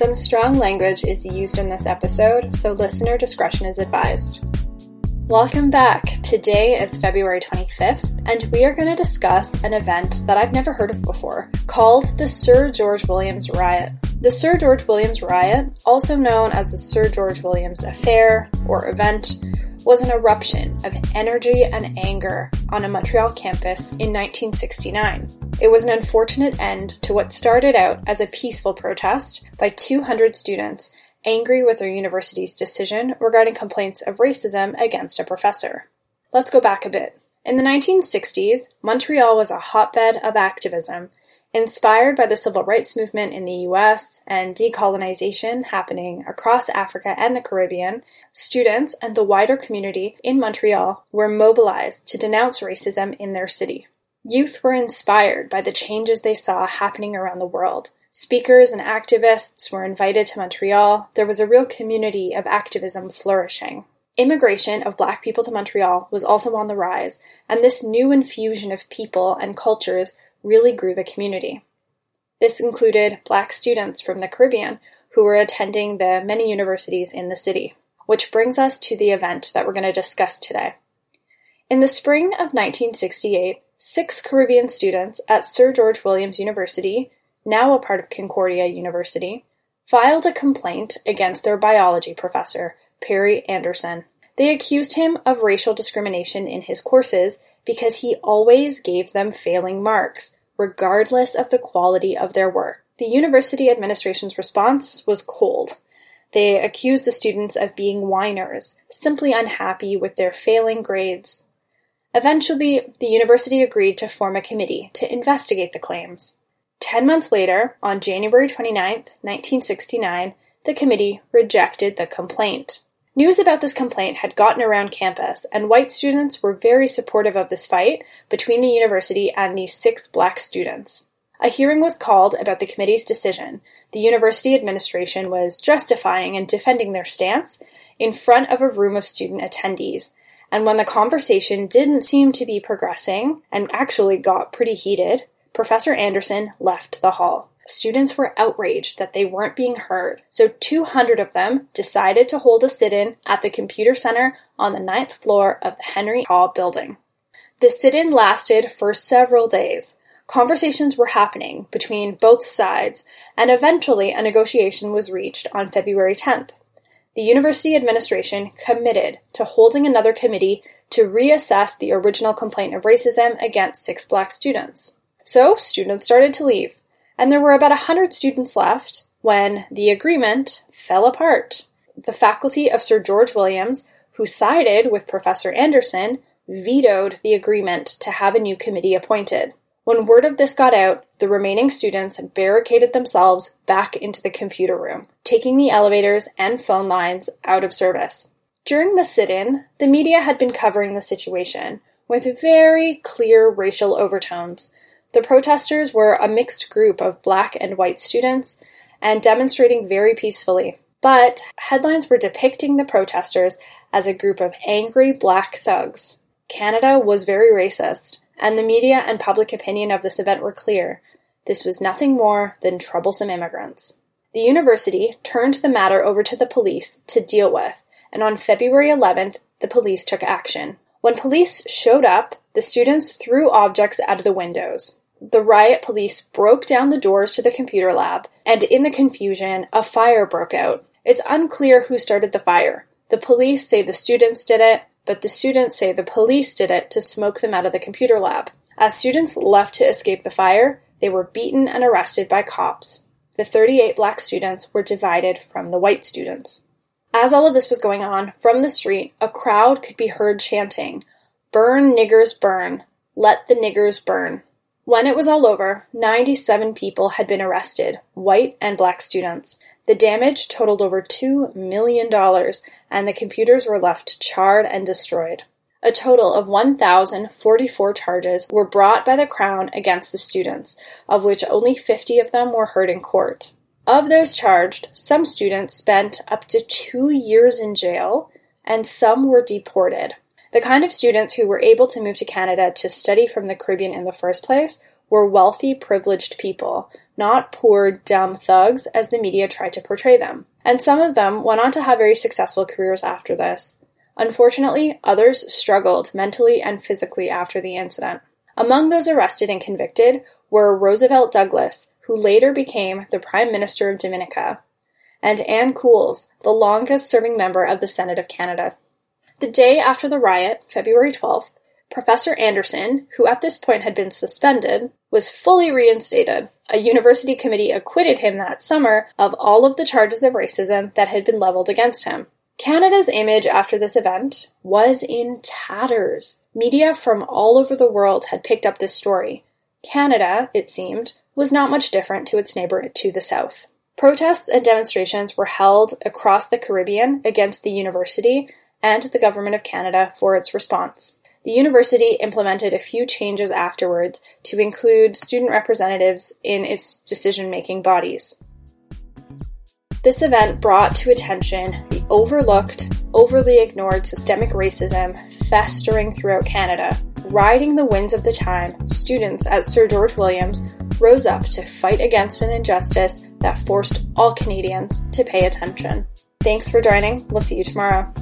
Some strong language is used in this episode, so listener discretion is advised. Welcome back. Today is February 25th, and we are going to discuss an event that I've never heard of before called the Sir George Williams Riot. The Sir George Williams Riot, also known as the Sir George Williams Affair or event, was an eruption of energy and anger on a Montreal campus in 1969. It was an unfortunate end to what started out as a peaceful protest by 200 students angry with their university's decision regarding complaints of racism against a professor. Let's go back a bit. In the 1960s, Montreal was a hotbed of activism Inspired by the civil rights movement in the US and decolonization happening across Africa and the Caribbean, students and the wider community in Montreal were mobilized to denounce racism in their city. Youth were inspired by the changes they saw happening around the world. Speakers and activists were invited to Montreal. There was a real community of activism flourishing. Immigration of black people to Montreal was also on the rise, and this new infusion of people and cultures really grew the community. This included black students from the Caribbean who were attending the many universities in the city. Which brings us to the event that we're going to discuss today. In the spring of 1968, six Caribbean students at Sir George Williams University, now a part of Concordia University, filed a complaint against their biology professor, Perry Anderson. They accused him of racial discrimination in his courses because he always gave them failing marks, regardless of the quality of their work. The university administration's response was cold. They accused the students of being whiners, simply unhappy with their failing grades. Eventually, the university agreed to form a committee to investigate the claims. Ten months later, on January 29, 1969, the committee rejected the complaint. News about this complaint had gotten around campus, and white students were very supportive of this fight between the university and these six black students. A hearing was called about the committee's decision. The university administration was justifying and defending their stance in front of a room of student attendees. And when the conversation didn't seem to be progressing and actually got pretty heated, Professor Anderson left the hall. Students were outraged that they weren't being heard, so 200 of them decided to hold a sit in at the computer center on the ninth floor of the Henry Hall building. The sit in lasted for several days. Conversations were happening between both sides, and eventually a negotiation was reached on February 10th. The university administration committed to holding another committee to reassess the original complaint of racism against six black students. So, students started to leave and there were about a hundred students left when the agreement fell apart. The faculty of Sir George Williams, who sided with Professor Anderson, vetoed the agreement to have a new committee appointed. When word of this got out, the remaining students barricaded themselves back into the computer room, taking the elevators and phone lines out of service. During the sit in, the media had been covering the situation with very clear racial overtones, the protesters were a mixed group of black and white students and demonstrating very peacefully. But headlines were depicting the protesters as a group of angry black thugs. Canada was very racist, and the media and public opinion of this event were clear. This was nothing more than troublesome immigrants. The university turned the matter over to the police to deal with, and on February 11th, the police took action. When police showed up, the students threw objects out of the windows. The riot police broke down the doors to the computer lab, and in the confusion, a fire broke out. It's unclear who started the fire. The police say the students did it, but the students say the police did it to smoke them out of the computer lab. As students left to escape the fire, they were beaten and arrested by cops. The 38 black students were divided from the white students. As all of this was going on, from the street, a crowd could be heard chanting, Burn, niggers, burn! Let the niggers burn! When it was all over, 97 people had been arrested, white and black students. The damage totaled over $2 million, and the computers were left charred and destroyed. A total of 1,044 charges were brought by the Crown against the students, of which only 50 of them were heard in court. Of those charged, some students spent up to two years in jail, and some were deported. The kind of students who were able to move to Canada to study from the Caribbean in the first place were wealthy, privileged people, not poor, dumb thugs as the media tried to portray them. And some of them went on to have very successful careers after this. Unfortunately, others struggled mentally and physically after the incident. Among those arrested and convicted were Roosevelt Douglas, who later became the Prime Minister of Dominica, and Anne Cools, the longest serving member of the Senate of Canada. The day after the riot, February 12th, Professor Anderson, who at this point had been suspended, was fully reinstated. A university committee acquitted him that summer of all of the charges of racism that had been leveled against him. Canada's image after this event was in tatters. Media from all over the world had picked up this story. Canada, it seemed, was not much different to its neighbor to the south. Protests and demonstrations were held across the Caribbean against the university and the Government of Canada for its response. The university implemented a few changes afterwards to include student representatives in its decision making bodies. This event brought to attention the overlooked, overly ignored systemic racism festering throughout Canada. Riding the winds of the time, students at Sir George Williams rose up to fight against an injustice that forced all Canadians to pay attention. Thanks for joining. We'll see you tomorrow.